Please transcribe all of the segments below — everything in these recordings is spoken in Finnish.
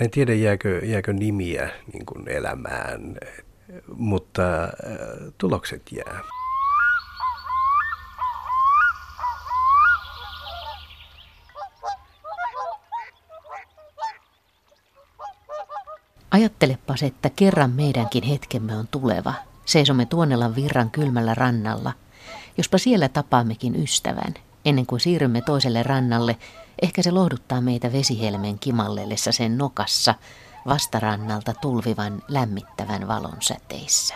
en tiedä jääkö, jääkö nimiä niin kuin elämään, mutta äh, tulokset jää. Ajattelepas, että kerran meidänkin hetkemme on tuleva. Seisomme Tuonelan virran kylmällä rannalla. Jospa siellä tapaammekin ystävän. Ennen kuin siirrymme toiselle rannalle, ehkä se lohduttaa meitä vesihelmen kimallellessa sen nokassa, vastarannalta tulvivan lämmittävän valon säteissä.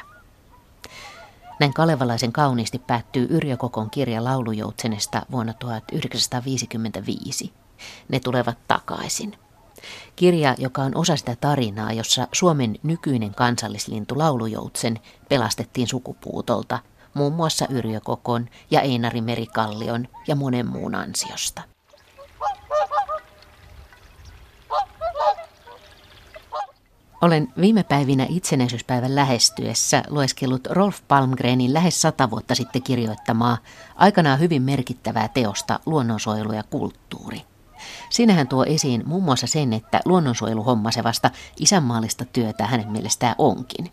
Näin kalevalaisen kauniisti päättyy Yrjö Kokon kirja laulujoutsenesta vuonna 1955. Ne tulevat takaisin. Kirja, joka on osa sitä tarinaa, jossa Suomen nykyinen kansallislintu laulujoutsen pelastettiin sukupuutolta, muun muassa Yrjö Kokon ja Einari Merikallion ja monen muun ansiosta. Olen viime päivinä itsenäisyyspäivän lähestyessä lueskellut Rolf Palmgrenin lähes sata vuotta sitten kirjoittamaa, aikanaan hyvin merkittävää teosta Luonnonsuojelu ja kulttuuri. Siinä hän tuo esiin muun muassa sen, että luonnonsuojeluhomma se vasta isänmaallista työtä hänen mielestään onkin.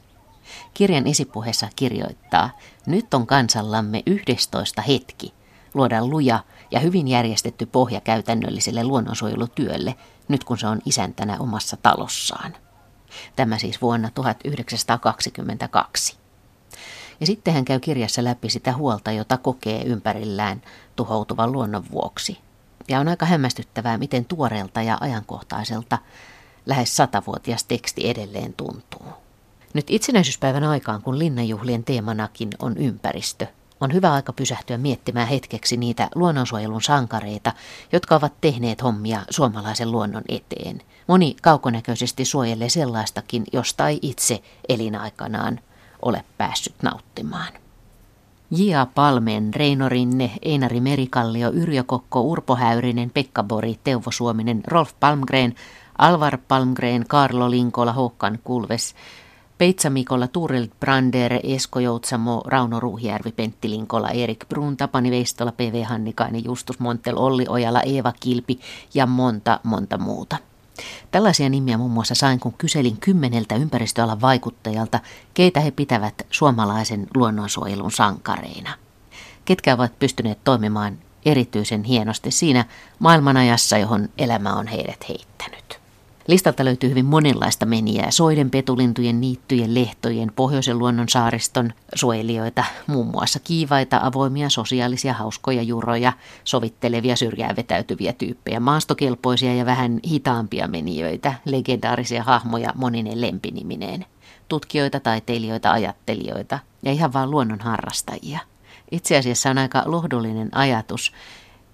Kirjan esipuheessa kirjoittaa, nyt on kansallamme 11 hetki luoda luja ja hyvin järjestetty pohja käytännölliselle luonnonsuojelutyölle, nyt kun se on isäntänä omassa talossaan. Tämä siis vuonna 1922. Ja sitten hän käy kirjassa läpi sitä huolta, jota kokee ympärillään tuhoutuvan luonnon vuoksi. Ja on aika hämmästyttävää, miten tuoreelta ja ajankohtaiselta lähes satavuotias teksti edelleen tuntuu. Nyt itsenäisyyspäivän aikaan, kun linnanjuhlien teemanakin on ympäristö, on hyvä aika pysähtyä miettimään hetkeksi niitä luonnonsuojelun sankareita, jotka ovat tehneet hommia suomalaisen luonnon eteen. Moni kaukonäköisesti suojelee sellaistakin, josta ei itse elinaikanaan ole päässyt nauttimaan. J.A. Palmen, Reino Rinne, Einari Merikallio, Yrjö Kokko, Urpo Häyrinen, Pekka Bori, Teuvo Suominen, Rolf Palmgren, Alvar Palmgren, Karlo Linkola, Håkan Kulves, Peitsa Mikola, Turel Brander, Esko Joutsamo, Rauno Ruuhjärvi, Pentti Linkola, Erik Brun, Tapani Veistola, PV Hannikainen, Justus Montel, Olli Ojala, Eeva Kilpi ja monta, monta muuta. Tällaisia nimiä muun muassa sain, kun kyselin kymmeneltä ympäristöalan vaikuttajalta, keitä he pitävät suomalaisen luonnonsuojelun sankareina. Ketkä ovat pystyneet toimimaan erityisen hienosti siinä maailmanajassa, johon elämä on heidät heittänyt. Listalta löytyy hyvin monenlaista meniää, soiden, petulintujen, niittyjen, lehtojen, pohjoisen luonnon saariston suojelijoita, muun muassa kiivaita, avoimia, sosiaalisia, hauskoja juroja, sovittelevia, syrjään vetäytyviä tyyppejä, maastokelpoisia ja vähän hitaampia menijöitä, legendaarisia hahmoja moninen lempinimineen, tutkijoita, taiteilijoita, ajattelijoita ja ihan vain luonnon harrastajia. Itse asiassa on aika lohdullinen ajatus,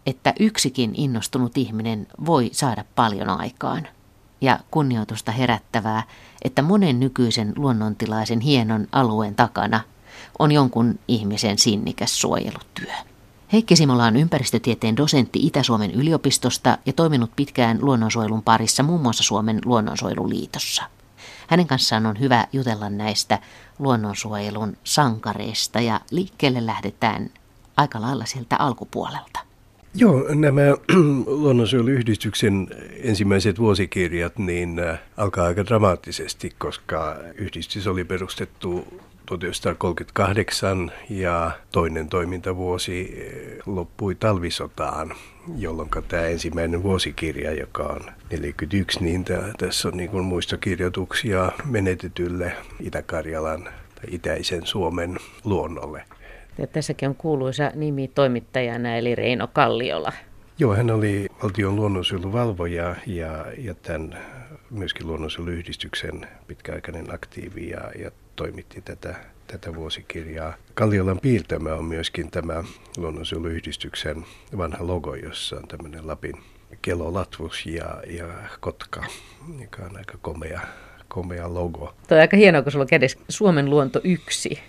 että yksikin innostunut ihminen voi saada paljon aikaan – ja kunnioitusta herättävää, että monen nykyisen luonnontilaisen hienon alueen takana on jonkun ihmisen sinnikäs suojelutyö. Heikki Simola on ympäristötieteen dosentti Itä-Suomen yliopistosta ja toiminut pitkään luonnonsuojelun parissa muun muassa Suomen luonnonsuojeluliitossa. Hänen kanssaan on hyvä jutella näistä luonnonsuojelun sankareista ja liikkeelle lähdetään aika lailla sieltä alkupuolelta. Joo, nämä luonnonsuojeluyhdistyksen ensimmäiset vuosikirjat niin äh, alkaa aika dramaattisesti, koska yhdistys oli perustettu 1938 ja toinen toimintavuosi äh, loppui talvisotaan, jolloin tämä ensimmäinen vuosikirja, joka on 41, niin tämä, tässä on niin muistokirjoituksia menetetylle Itä-Karjalan tai itäisen Suomen luonnolle. Ja tässäkin on kuuluisa nimi toimittajana, eli Reino Kalliola. Joo, hän oli valtion luonnonsuojeluvalvoja ja, ja tämän myöskin luonnonsuojeluyhdistyksen pitkäaikainen aktiivi ja, ja toimitti tätä, tätä vuosikirjaa. Kalliolan piirtämä on myöskin tämä luonnonsuojeluyhdistyksen vanha logo, jossa on tämmöinen Lapin kelolatvus ja, ja kotka, joka on aika komea, komea logo. Tuo on aika hienoa, kun sulla on kädessä Suomen luonto yksi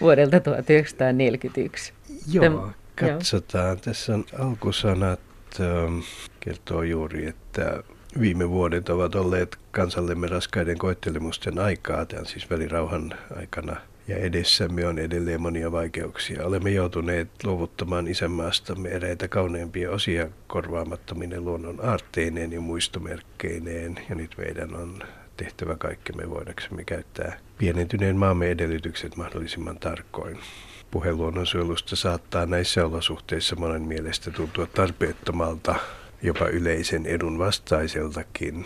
vuodelta 1941. Joo, katsotaan. Tässä on alkusanat, ähm, kertoo juuri, että viime vuodet ovat olleet kansallemme raskaiden koettelemusten aikaa, tämän siis välirauhan aikana ja edessämme on edelleen monia vaikeuksia. Olemme joutuneet luovuttamaan isänmaastamme eräitä kauneimpia osia korvaamattominen luonnon aarteineen ja muistomerkkeineen, ja nyt meidän on tehtävä kaikkemme voidaksemme käyttää pienentyneen maamme edellytykset mahdollisimman tarkoin. Puhe luonnonsuojelusta saattaa näissä olosuhteissa monen mielestä tuntua tarpeettomalta, jopa yleisen edun vastaiseltakin,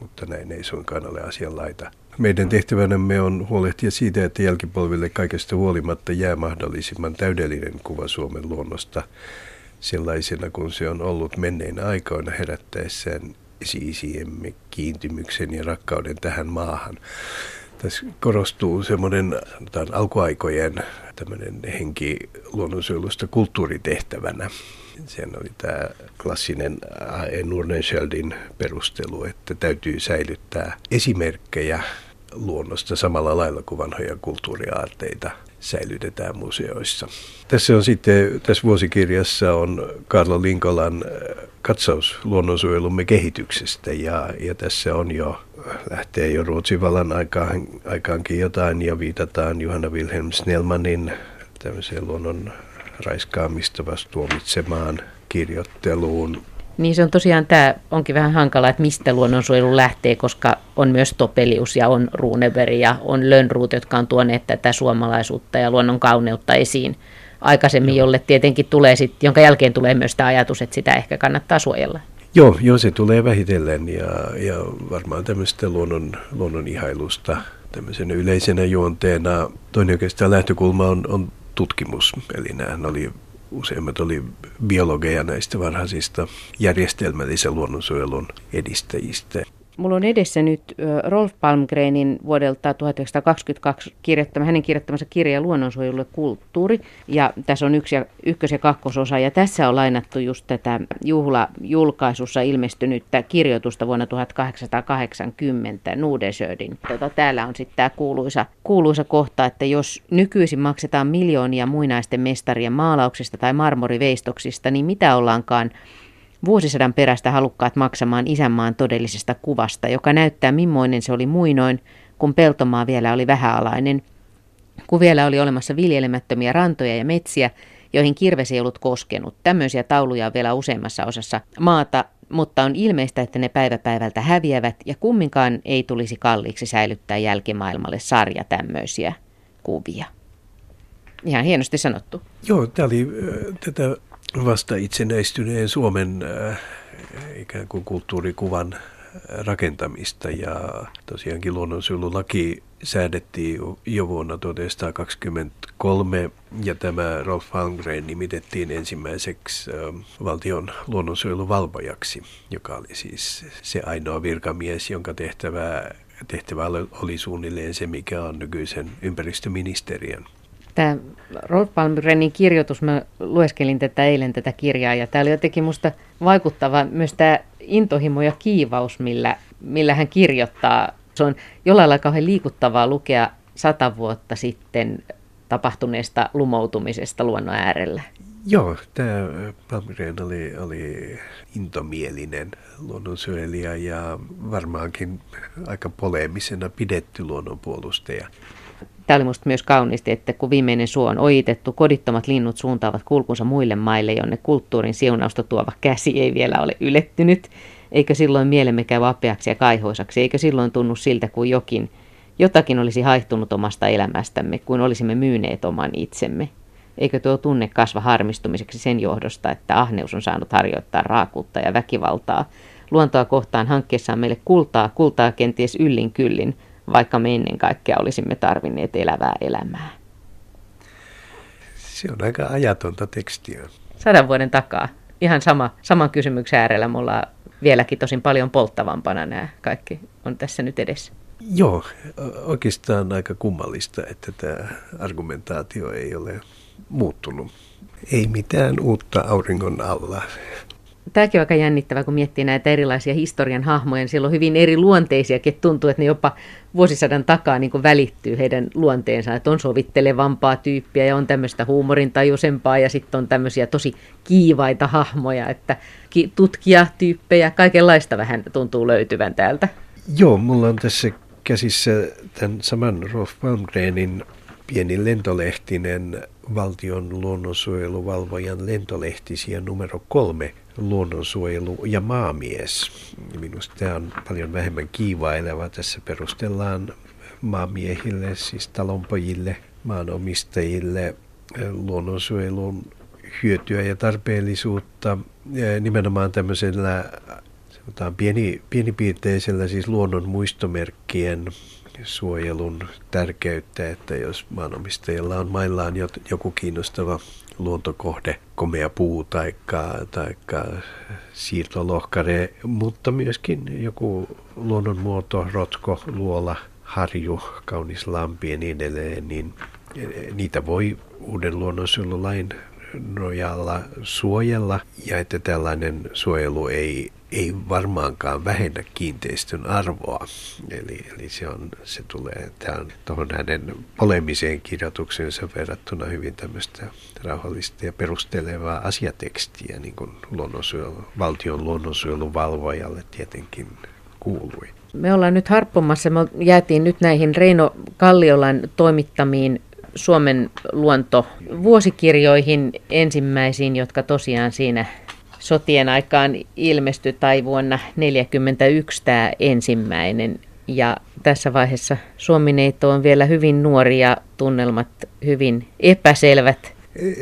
mutta näin ei suinkaan ole asianlaita. Meidän tehtävänämme on huolehtia siitä, että jälkipolville kaikesta huolimatta jää mahdollisimman täydellinen kuva Suomen luonnosta sellaisena kuin se on ollut menneinä aikoina herättäessään esi-isiemme kiintymyksen ja rakkauden tähän maahan. Tässä korostuu semmoinen alkuaikojen tämmöinen henki luonnonsuojelusta kulttuuritehtävänä. Sen oli tämä klassinen A.E. Nordenscheldin perustelu, että täytyy säilyttää esimerkkejä luonnosta samalla lailla kuin vanhoja kulttuuriaarteita säilytetään museoissa. Tässä on sitten, tässä vuosikirjassa on Karlo Linkolan äh, katsaus luonnonsuojelumme kehityksestä ja, ja tässä on jo, lähtee jo Ruotsin vallan aikaan, aikaankin jotain ja viitataan Johanna Wilhelm Snellmanin tämmöiseen luonnon raiskaamista vastuomitsemaan kirjoitteluun niin se on tosiaan, tämä onkin vähän hankala, että mistä luonnonsuojelu lähtee, koska on myös Topelius ja on Runeberg ja on Lönnruut, jotka on tuoneet tätä suomalaisuutta ja luonnon kauneutta esiin aikaisemmin, jolle tietenkin tulee sit, jonka jälkeen tulee myös tämä ajatus, että sitä ehkä kannattaa suojella. Joo, joo se tulee vähitellen ja, ja varmaan tämmöistä luonnon, luonnon ihailusta tämmöisenä yleisenä juonteena. Toinen oikeastaan lähtökulma on, on tutkimus, eli nämä oli useimmat oli biologeja näistä varhaisista järjestelmällisen luonnonsuojelun edistäjistä. Mulla on edessä nyt Rolf Palmgrenin vuodelta 1922 kirjoittama, hänen kirjoittamansa kirja Luonnonsuojelulle kulttuuri. Ja tässä on yksi ja, ykkös- ja kakkososa. Ja tässä on lainattu just tätä juhlajulkaisussa ilmestynyttä kirjoitusta vuonna 1880 Nudesödin. Tota, täällä on sitten tämä kuuluisa, kuuluisa kohta, että jos nykyisin maksetaan miljoonia muinaisten mestarien maalauksista tai marmoriveistoksista, niin mitä ollaankaan vuosisadan perästä halukkaat maksamaan isänmaan todellisesta kuvasta, joka näyttää millainen se oli muinoin, kun peltomaa vielä oli vähäalainen, kun vielä oli olemassa viljelemättömiä rantoja ja metsiä, joihin kirves ei ollut koskenut. Tämmöisiä tauluja on vielä useammassa osassa maata, mutta on ilmeistä, että ne päivä päivältä häviävät ja kumminkaan ei tulisi kalliiksi säilyttää jälkimaailmalle sarja tämmöisiä kuvia. Ihan hienosti sanottu. Joo, tämä oli tätä vasta itsenäistyneen Suomen äh, ikään kuin kulttuurikuvan rakentamista. Ja tosiaankin luonnonsuojelulaki säädettiin jo vuonna 1923 ja tämä Rolf Palmgren nimitettiin ensimmäiseksi äh, valtion luonnonsuojeluvalvojaksi, joka oli siis se ainoa virkamies, jonka tehtävä, tehtävä oli suunnilleen se, mikä on nykyisen ympäristöministeriön tämä Rolf Palmgrenin kirjoitus, mä lueskelin tätä eilen tätä kirjaa ja tämä oli jotenkin musta vaikuttava myös tämä intohimo ja kiivaus, millä, millä hän kirjoittaa. Se on jollain lailla kauhean liikuttavaa lukea sata vuotta sitten tapahtuneesta lumoutumisesta luonnon äärellä. Joo, tämä Palmgren oli, oli intomielinen luonnonsuojelija ja varmaankin aika poleemisena pidetty luonnonpuolustaja. Tämä oli minusta myös kauniisti, että kun viimeinen suo on ojitettu, kodittomat linnut suuntaavat kulkunsa muille maille, jonne kulttuurin siunausta tuova käsi ei vielä ole ylettynyt. Eikö silloin mielemme käy vapeaksi ja kaihoisaksi? Eikö silloin tunnu siltä, kuin jokin, jotakin olisi haihtunut omasta elämästämme, kuin olisimme myyneet oman itsemme? Eikö tuo tunne kasva harmistumiseksi sen johdosta, että ahneus on saanut harjoittaa raakuutta ja väkivaltaa? Luontoa kohtaan hankkeessaan meille kultaa, kultaa kenties yllin kyllin, vaikka me ennen kaikkea olisimme tarvinneet elävää elämää. Se on aika ajatonta tekstiä. Sadan vuoden takaa. Ihan sama, saman kysymyksen äärellä mulla vieläkin tosin paljon polttavampana nämä kaikki on tässä nyt edessä. Joo, oikeastaan aika kummallista, että tämä argumentaatio ei ole muuttunut. Ei mitään uutta auringon alla. Tämäkin on aika jännittävää, kun miettii näitä erilaisia historian hahmoja. Niin siellä on hyvin eri luonteisiakin. Tuntuu, että ne jopa vuosisadan takaa niin välittyy heidän luonteensa. Että on sovittelevampaa tyyppiä ja on tämmöistä huumorintajuisempaa ja sitten on tämmöisiä tosi kiivaita hahmoja. Että tutkijatyyppejä, kaikenlaista vähän tuntuu löytyvän täältä. Joo, mulla on tässä käsissä tämän saman Rolf Malmgrenin pieni lentolehtinen valtion luonnonsuojeluvalvojan lentolehtisiä numero kolme luonnonsuojelu ja maamies. Minusta tämä on paljon vähemmän kiivaileva. Tässä perustellaan maamiehille, siis talonpojille, maanomistajille luonnonsuojelun hyötyä ja tarpeellisuutta nimenomaan tämmöisellä pieni, pienipiirteisellä siis luonnon muistomerkkien suojelun tärkeyttä, että jos maanomistajilla on maillaan joku kiinnostava luontokohde, komea puu tai siirtolohkare, mutta myöskin joku luonnonmuoto, rotko, luola, harju, kaunis lampi ja niin edelleen, niin niitä voi uuden luonnonsuojelulain nojalla suojella. Ja että tällainen suojelu ei, ei varmaankaan vähennä kiinteistön arvoa. Eli, eli se, on, se tulee tähän tuohon hänen polemiseen kirjoituksensa verrattuna hyvin tämmöistä rauhallista ja perustelevaa asiatekstiä, niin kuin luonnonsuojelu, valtion luonnonsuojeluvalvojalle tietenkin kuului. Me ollaan nyt harppomassa, me jäätiin nyt näihin Reino Kalliolan toimittamiin Suomen luonto vuosikirjoihin ensimmäisiin, jotka tosiaan siinä sotien aikaan ilmestyi tai vuonna 1941 tämä ensimmäinen. Ja tässä vaiheessa Suomineito on vielä hyvin nuori ja tunnelmat hyvin epäselvät.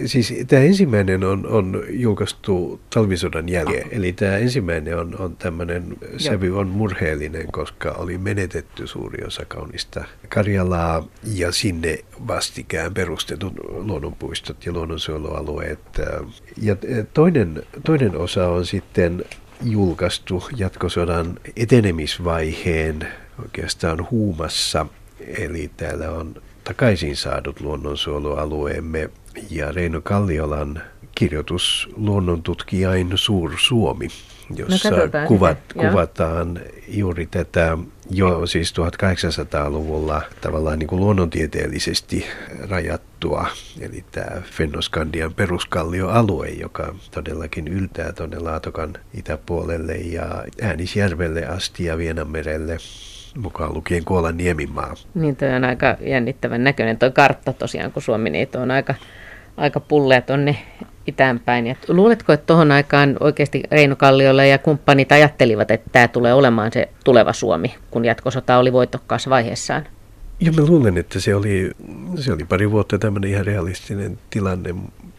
Siis tämä ensimmäinen on, on julkaistu talvisodan jälkeen, eli tämä ensimmäinen on, on tämmöinen, sävy on murheellinen, koska oli menetetty suuri osa kaunista Karjalaa ja sinne vastikään perustetut luonnonpuistot ja luonnonsuojelualueet. Ja toinen, toinen osa on sitten julkaistu jatkosodan etenemisvaiheen oikeastaan huumassa, eli täällä on takaisin saadut luonnonsuojelualueemme ja Reino Kalliolan kirjoitus Luonnontutkijain Suur-Suomi, jossa no kuvat, kuvataan juuri tätä jo siis 1800-luvulla tavallaan niin kuin luonnontieteellisesti rajattua, eli tämä Fennoskandian peruskallioalue, joka todellakin yltää tuonne Laatokan itäpuolelle ja Äänisjärvelle asti ja Vienanmerelle mukaan lukien Kuolan niemimaa. Niin, toi on aika jännittävän näköinen tuo kartta tosiaan, kun Suomi niitä on aika aika pulleja tuonne itäänpäin. Ja luuletko, että tuohon aikaan oikeasti Reino Kalliolla ja kumppanit ajattelivat, että tämä tulee olemaan se tuleva Suomi, kun jatkosota oli voitokkaassa vaiheessaan? Joo, mä luulen, että se oli, se oli pari vuotta tämmöinen ihan realistinen tilanne.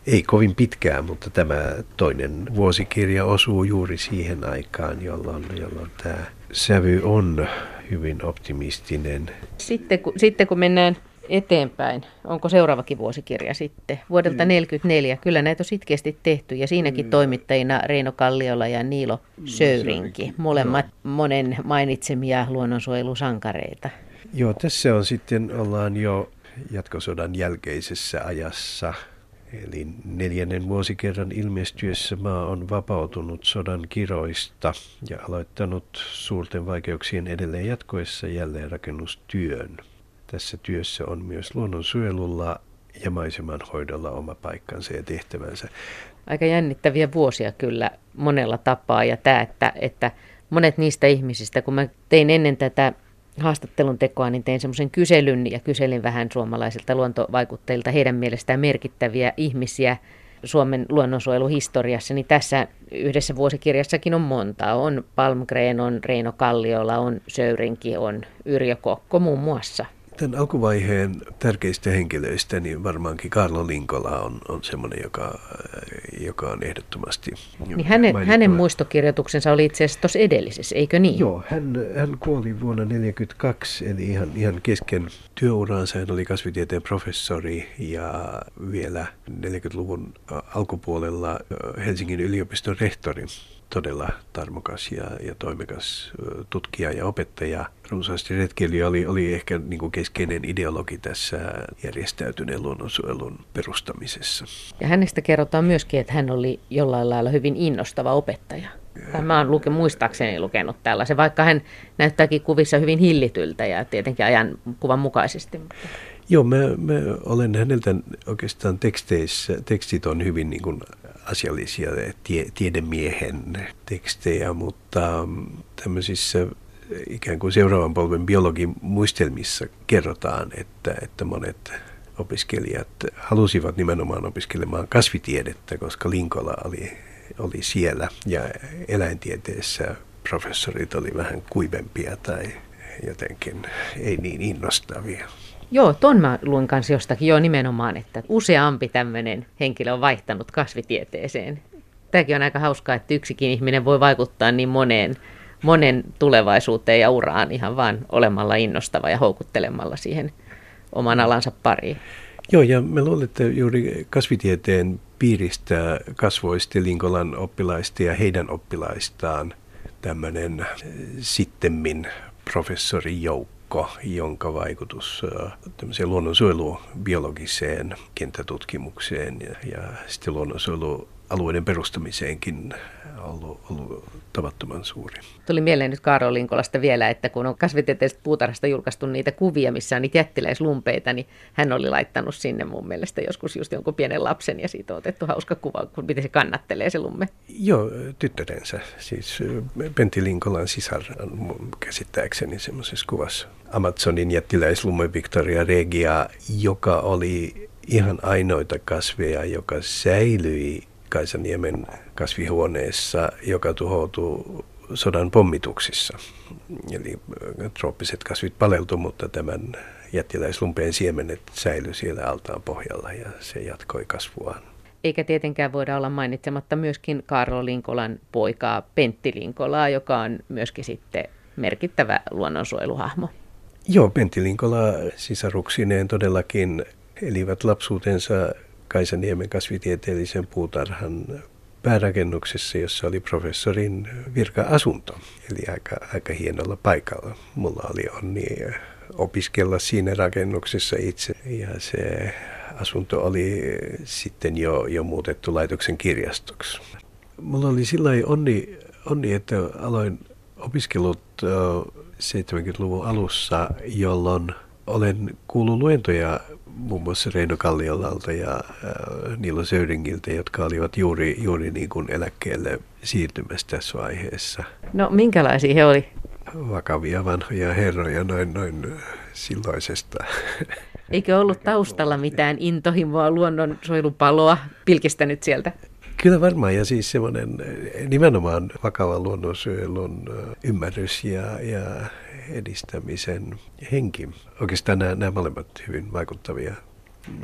Ei kovin pitkään, mutta tämä toinen vuosikirja osuu juuri siihen aikaan, jolloin, jolloin tämä sävy on hyvin optimistinen. Sitten kun, sitten kun mennään eteenpäin. Onko seuraavakin vuosikirja sitten? Vuodelta 1944. Mm. Kyllä näitä on sitkeästi tehty ja siinäkin mm. toimittajina Reino Kalliola ja Niilo mm, Söyrinki. Molemmat no. monen mainitsemia luonnonsuojelusankareita. Joo, tässä on sitten, ollaan jo jatkosodan jälkeisessä ajassa. Eli neljännen vuosikerran ilmestyessä maa on vapautunut sodan kiroista ja aloittanut suurten vaikeuksien edelleen jatkoessa jälleenrakennustyön. Tässä työssä on myös luonnonsuojelulla ja maisemanhoidolla oma paikkansa ja tehtävänsä. Aika jännittäviä vuosia kyllä monella tapaa ja tämä, että, että monet niistä ihmisistä, kun mä tein ennen tätä haastattelun tekoa, niin tein semmoisen kyselyn ja kyselin vähän suomalaisilta luontovaikutteilta heidän mielestään merkittäviä ihmisiä Suomen luonnonsuojeluhistoriassa, niin tässä yhdessä vuosikirjassakin on monta. On Palmgren, on Reino Kalliola, on Söyrinki, on Yrjö Kokko muun muassa. Tämän alkuvaiheen tärkeistä henkilöistä, niin varmaankin Karlo Linkola on, on semmoinen, joka, joka on ehdottomasti niin hänen, hänen muistokirjoituksensa oli itse asiassa tuossa edellisessä, eikö niin? Joo, hän, hän kuoli vuonna 1942, eli ihan, ihan kesken työuraansa. Hän oli kasvitieteen professori ja vielä 40-luvun alkupuolella Helsingin yliopiston rehtori todella tarmokas ja, ja toimekas tutkija ja opettaja. Runsaasti retkeily oli, oli ehkä niin kuin keskeinen ideologi tässä järjestäytyneen luonnonsuojelun perustamisessa. Ja hänestä kerrotaan myöskin, että hän oli jollain lailla hyvin innostava opettaja. Tai mä oon luke, muistaakseni lukenut tällaisen, vaikka hän näyttääkin kuvissa hyvin hillityltä ja tietenkin ajan kuvan mukaisesti. Joo, mä, mä olen häneltä oikeastaan teksteissä, tekstit on hyvin niin kuin asiallisia tie, tiedemiehen tekstejä, mutta tämmöisissä ikään kuin seuraavan polven biologin muistelmissa kerrotaan, että, että monet opiskelijat halusivat nimenomaan opiskelemaan kasvitiedettä, koska Linkola oli, oli siellä ja eläintieteessä professorit oli vähän kuivempia tai jotenkin ei niin innostavia. Joo, ton mä luin kanssa jostakin jo nimenomaan, että useampi tämmöinen henkilö on vaihtanut kasvitieteeseen. Tämäkin on aika hauskaa, että yksikin ihminen voi vaikuttaa niin moneen, monen tulevaisuuteen ja uraan ihan vaan olemalla innostava ja houkuttelemalla siihen oman alansa pariin. Joo, ja me luulen, että juuri kasvitieteen piiristä kasvoisti Linkolan oppilaista ja heidän oppilaistaan tämmöinen sittemmin professorijoukko, jonka vaikutus tämmöiseen luonnonsuojelubiologiseen kenttätutkimukseen ja, ja sitten luonnonsuojelualueiden perustamiseenkin ollut, ollut tavattoman suuri. Tuli mieleen nyt Kaaro Linkolasta vielä, että kun on kasvitieteellisestä puutarhasta julkaistu niitä kuvia, missä on niitä jättiläislumpeita, niin hän oli laittanut sinne mun mielestä joskus just jonkun pienen lapsen ja siitä on otettu hauska kuva, kun miten se kannattelee se lumme. Joo, tyttärensä, siis Pentti Linkolan sisar käsittääkseni semmoisessa kuvassa. Amazonin jättiläislumme Victoria Regia, joka oli ihan ainoita kasveja, joka säilyi Kaisaniemen kasvihuoneessa, joka tuhoutuu sodan pommituksissa. Eli äh, trooppiset kasvit paleltu, mutta tämän jättiläislumpeen siemenet säilyi siellä altaan pohjalla ja se jatkoi kasvuaan. Eikä tietenkään voida olla mainitsematta myöskin Karlo Linkolan poikaa Pentti Linkolaa, joka on myöskin sitten merkittävä luonnonsuojeluhahmo. Joo, Pentti Linkola sisaruksineen todellakin elivät lapsuutensa Kaisaniemen kasvitieteellisen puutarhan päärakennuksessa, jossa oli professorin virka-asunto, eli aika, aika hienolla paikalla. Mulla oli onni opiskella siinä rakennuksessa itse, ja se asunto oli sitten jo, jo muutettu laitoksen kirjastoksi. Mulla oli sillä onni, onni, että aloin opiskelut 70-luvun alussa, jolloin olen kuullut luentoja muun muassa Reino Kalliolalta ja äh, Niilo Söydingiltä, jotka olivat juuri, juuri niin kuin eläkkeelle siirtymässä tässä vaiheessa. No minkälaisia he oli? Vakavia vanhoja herroja noin, noin silloisesta. Eikö ollut taustalla mitään intohimoa luonnonsuojelupaloa pilkistänyt sieltä? Kyllä varmaan, ja siis semmoinen nimenomaan vakava luonnonsuojelun ymmärrys ja, ja edistämisen henki. Oikeastaan nämä, nämä molemmat hyvin vaikuttavia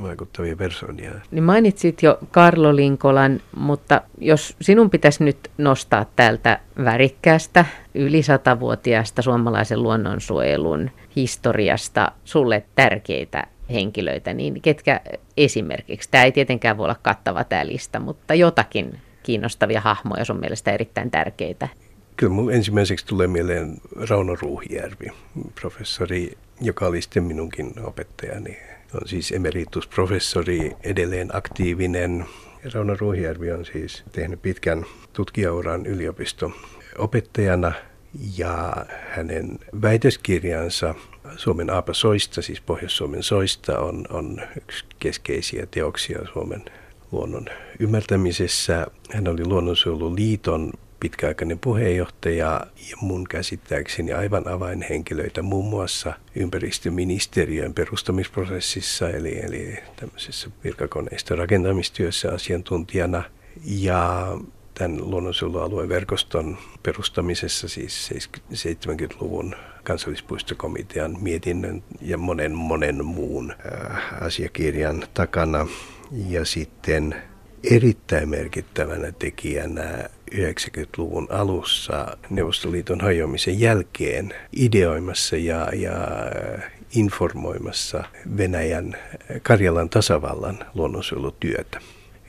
vaikuttavia persoonia. Niin mainitsit jo Karlo Linkolan, mutta jos sinun pitäisi nyt nostaa täältä värikkäästä yli satavuotiaasta suomalaisen luonnonsuojelun historiasta sulle tärkeitä henkilöitä, niin ketkä esimerkiksi, tämä ei tietenkään voi olla kattava tämä lista, mutta jotakin kiinnostavia hahmoja sun mielestä erittäin tärkeitä Kyllä mun ensimmäiseksi tulee mieleen Rauno Ruuhijärvi, professori, joka oli sitten minunkin opettajani. On siis emeritusprofessori, edelleen aktiivinen. Rauno Ruuhijärvi on siis tehnyt pitkän tutkijauran yliopisto opettajana ja hänen väitöskirjansa Suomen Aapa Soista, siis Pohjois-Suomen Soista, on, on yksi keskeisiä teoksia Suomen luonnon ymmärtämisessä. Hän oli Luonnonsuojeluliiton pitkäaikainen puheenjohtaja ja mun käsittääkseni aivan avainhenkilöitä muun muassa ympäristöministeriön perustamisprosessissa, eli, eli tämmöisessä virkakoneista rakentamistyössä asiantuntijana. Ja tämän luonnonsuojelualueen verkoston perustamisessa siis 70-luvun kansallispuistokomitean mietinnön ja monen monen muun äh, asiakirjan takana. Ja sitten erittäin merkittävänä tekijänä 90-luvun alussa Neuvostoliiton hajoamisen jälkeen ideoimassa ja, ja informoimassa Venäjän Karjalan tasavallan luonnonsuojelutyötä.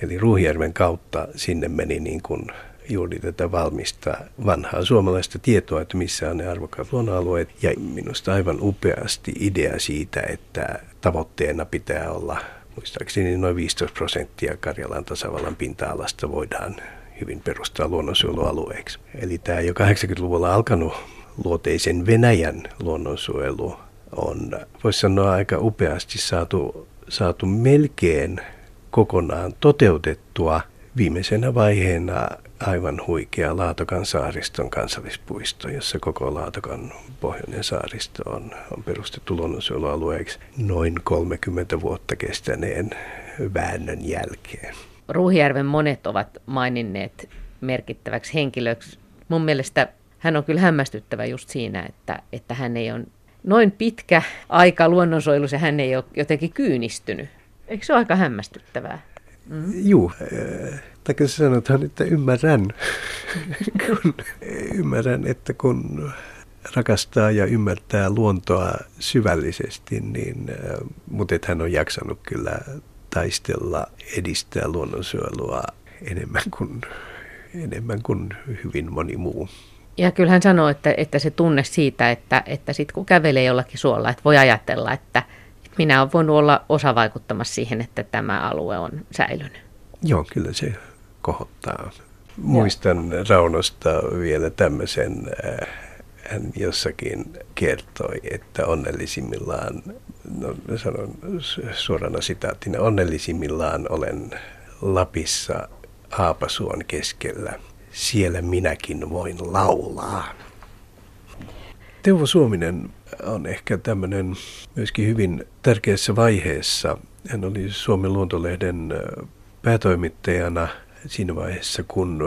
Eli Ruuhjärven kautta sinne meni niin kuin juuri tätä valmista vanhaa suomalaista tietoa, että missä on ne arvokkaat luonnonalueet. Ja minusta aivan upeasti idea siitä, että tavoitteena pitää olla muistaakseni noin 15 prosenttia Karjalan tasavallan pinta-alasta voidaan hyvin perustaa luonnonsuojelualueeksi. Eli tämä jo 80-luvulla alkanut luoteisen Venäjän luonnonsuojelu on, voisi sanoa, aika upeasti saatu, saatu melkein kokonaan toteutettua viimeisenä vaiheena aivan huikea Laatokan saariston kansallispuisto, jossa koko Laatokan pohjoinen saaristo on, on perustettu luonnonsuojelualueeksi noin 30 vuotta kestäneen väännön jälkeen. Ruuhijärven monet ovat maininneet merkittäväksi henkilöksi. Mun mielestä hän on kyllä hämmästyttävä just siinä, että, että hän ei ole noin pitkä aika luonnonsuojelussa, hän ei ole jotenkin kyynistynyt. Eikö se ole aika hämmästyttävää? Mm. Juu, tai sanotaan, että ymmärrän, kun, ymmärrän, että kun rakastaa ja ymmärtää luontoa syvällisesti, niin, mutta että hän on jaksanut kyllä taistella, edistää luonnonsuojelua enemmän kuin, enemmän kuin hyvin moni muu. Ja kyllä hän sanoo, että, että se tunne siitä, että, että sitten kun kävelee jollakin suolla, että voi ajatella, että, että minä olen voinut olla osa vaikuttamassa siihen, että tämä alue on säilynyt. Joo, kyllä se kohottaa. Muistan Raunosta vielä tämmöisen, äh, hän jossakin kertoi, että onnellisimmillaan, no sanon suorana sitaattina, onnellisimmillaan olen Lapissa Aapasuon keskellä. Siellä minäkin voin laulaa. Teuvo Suominen on ehkä tämmöinen myöskin hyvin tärkeässä vaiheessa. Hän oli Suomen luontolehden päätoimittajana siinä vaiheessa, kun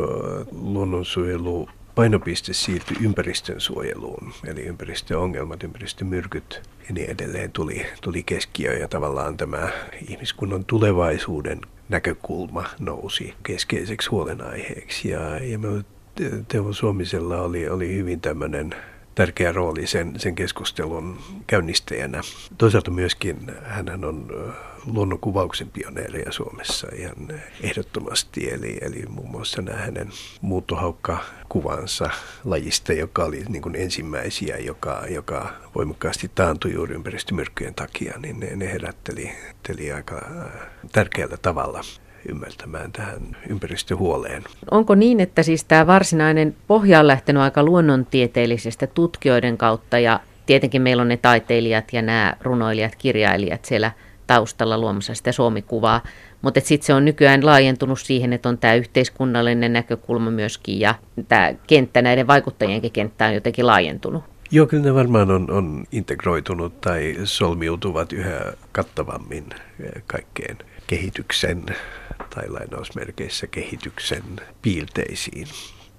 luonnonsuojelu painopiste siirtyi ympäristön suojeluun, eli ympäristöongelmat, ympäristömyrkyt ja niin edelleen tuli, tuli keskiöön ja tavallaan tämä ihmiskunnan tulevaisuuden näkökulma nousi keskeiseksi huolenaiheeksi. Ja, ja me Teuvo Suomisella oli, oli hyvin tämmöinen tärkeä rooli sen, sen keskustelun käynnistäjänä. Toisaalta myöskin hän on luonnonkuvauksen pioneereja Suomessa ihan ehdottomasti. Eli, eli muun muassa nämä hänen muuttohaukka-kuvansa lajista, joka oli niin kuin ensimmäisiä, joka, joka voimakkaasti taantui juuri ympäristömyrkkyjen takia, niin ne, ne herätteli, herätteli aika tärkeällä tavalla ymmärtämään tähän ympäristöhuoleen. Onko niin, että siis tämä varsinainen pohja on lähtenyt aika luonnontieteellisestä tutkijoiden kautta ja tietenkin meillä on ne taiteilijat ja nämä runoilijat, kirjailijat siellä taustalla luomassa sitä suomikuvaa, mutta sitten se on nykyään laajentunut siihen, että on tämä yhteiskunnallinen näkökulma myöskin ja tämä kenttä, näiden vaikuttajienkin kenttä on jotenkin laajentunut. Joo, kyllä ne varmaan on, on integroitunut tai solmiutuvat yhä kattavammin kaikkeen kehityksen tai lainausmerkeissä kehityksen piirteisiin.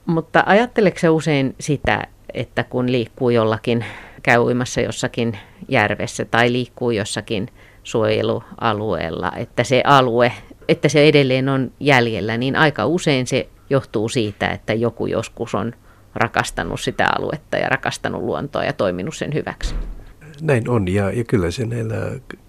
Mutta ajatteleeko se usein sitä, että kun liikkuu jollakin, käy uimassa jossakin järvessä tai liikkuu jossakin suojelualueella, että se alue, että se edelleen on jäljellä, niin aika usein se johtuu siitä, että joku joskus on rakastanut sitä aluetta ja rakastanut luontoa ja toiminut sen hyväksi. Näin on, ja, ja kyllä se näillä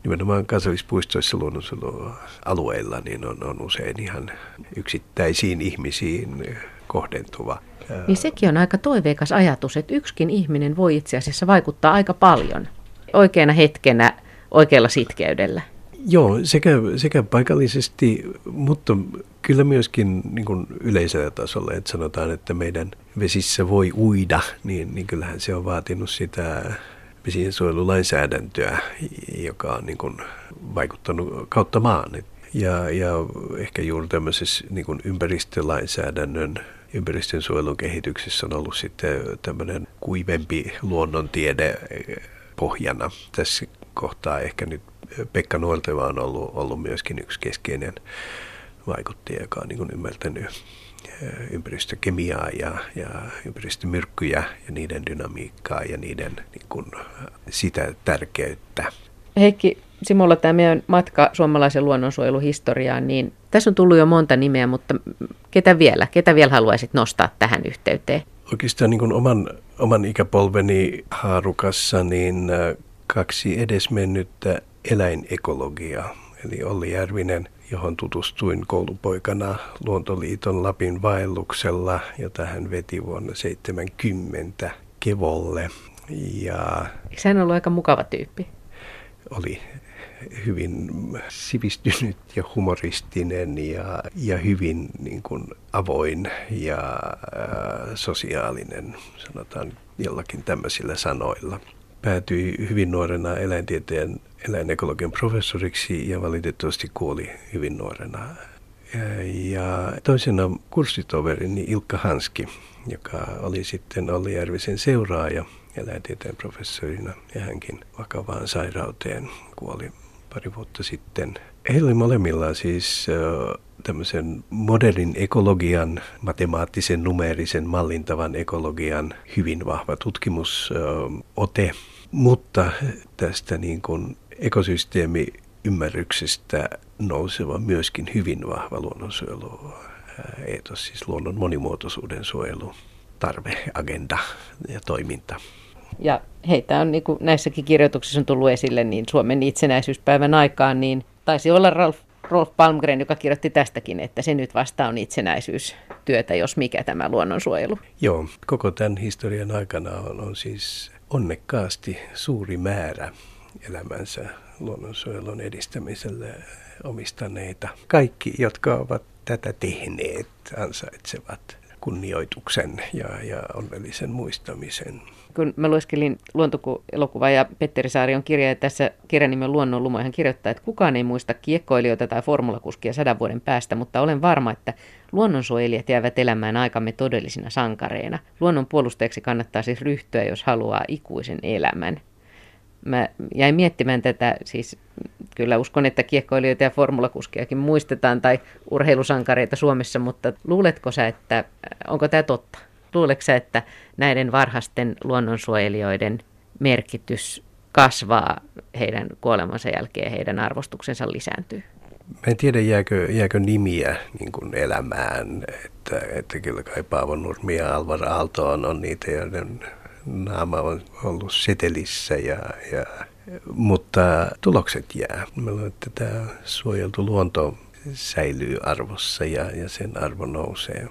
nimenomaan kansallispuistoissa luonnonsuojelualueilla niin on, on usein ihan yksittäisiin ihmisiin kohdentuva. Niin sekin on aika toiveikas ajatus, että yksikin ihminen voi itse asiassa vaikuttaa aika paljon oikeana hetkenä oikealla sitkeydellä. Joo, sekä, sekä paikallisesti, mutta kyllä myöskin niin kuin yleisellä tasolla, että sanotaan, että meidän vesissä voi uida, niin, niin kyllähän se on vaatinut sitä vesiensuojelulainsäädäntöä, joka on niin kuin vaikuttanut kautta maan. Ja, ja ehkä juuri tämmöisessä niin kuin ympäristölainsäädännön ympäristönsuojelun kehityksessä on ollut sitten tämmöinen kuivempi luonnontiede pohjana. Tässä kohtaa ehkä nyt Pekka Nuolteva on ollut, ollut myöskin yksi keskeinen vaikuttaja, joka on niin kuin ymmärtänyt ympäristökemiaa ja, ja ympäristömyrkkyjä ja niiden dynamiikkaa ja niiden niin kuin, sitä tärkeyttä. Heikki Simolla tämä meidän matka suomalaisen luonnonsuojeluhistoriaan, niin tässä on tullut jo monta nimeä, mutta ketä vielä? Ketä vielä haluaisit nostaa tähän yhteyteen? Oikeastaan niin kuin oman, oman ikäpolveni haarukassa niin kaksi edesmennyttä eläinekologiaa, eli Olli Järvinen – johon tutustuin koulupoikana Luontoliiton Lapin vaelluksella, jota hän veti vuonna 70 Kevolle. Ja Eikö hän ollut aika mukava tyyppi? Oli hyvin sivistynyt ja humoristinen ja, ja hyvin niin kuin avoin ja äh, sosiaalinen, sanotaan jollakin tämmöisillä sanoilla. Päätyi hyvin nuorena eläintieteen eläinekologian professoriksi ja valitettavasti kuoli hyvin nuorena Ja toisena kurssitoverini Ilkka Hanski, joka oli sitten Olli Järvisen seuraaja eläintieteen professorina ja hänkin vakavaan sairauteen kuoli pari vuotta sitten. Heillä oli molemmilla siis tämmöisen modernin ekologian, matemaattisen, numeerisen, mallintavan ekologian hyvin vahva tutkimusote, mutta tästä niin kuin ekosysteemi ymmärryksestä nouseva myöskin hyvin vahva luonnonsuojelu eetos, siis luonnon monimuotoisuuden suojelu, tarve, agenda ja toiminta. Ja heitä on, niin kuin näissäkin kirjoituksissa on tullut esille, niin Suomen itsenäisyyspäivän aikaan, niin taisi olla Ralf, Rolf Palmgren, joka kirjoitti tästäkin, että se nyt vasta on itsenäisyystyötä, jos mikä tämä luonnonsuojelu. Joo, koko tämän historian aikana on, on siis onnekkaasti suuri määrä elämänsä luonnonsuojelun edistämiselle omistaneita. Kaikki, jotka ovat tätä tehneet, ansaitsevat kunnioituksen ja, ja onnellisen muistamisen. Kun mä lueskelin luontokuva ja Petteri Saarion kirja, ja tässä kirjan nimen Luonnonlumo, hän kirjoittaa, että kukaan ei muista kiekkoilijoita tai formulakuskia sadan vuoden päästä, mutta olen varma, että luonnonsuojelijat jäävät elämään aikamme todellisina sankareina. Luonnon puolustajaksi kannattaa siis ryhtyä, jos haluaa ikuisen elämän mä jäin miettimään tätä, siis kyllä uskon, että kiekkoilijoita ja formulakuskiakin muistetaan tai urheilusankareita Suomessa, mutta luuletko sä, että onko tämä totta? Luuletko sä, että näiden varhaisten luonnonsuojelijoiden merkitys kasvaa heidän kuolemansa jälkeen, heidän arvostuksensa lisääntyy? Mä en tiedä, jääkö, jääkö nimiä niin kuin elämään, että, että kyllä kai Paavo Nurmi ja Alvar Aalto on, on niitä, joiden naama on ollut setelissä, ja, ja, mutta tulokset jää. Mä luulen, että tämä suojeltu luonto säilyy arvossa ja, ja sen arvo nousee.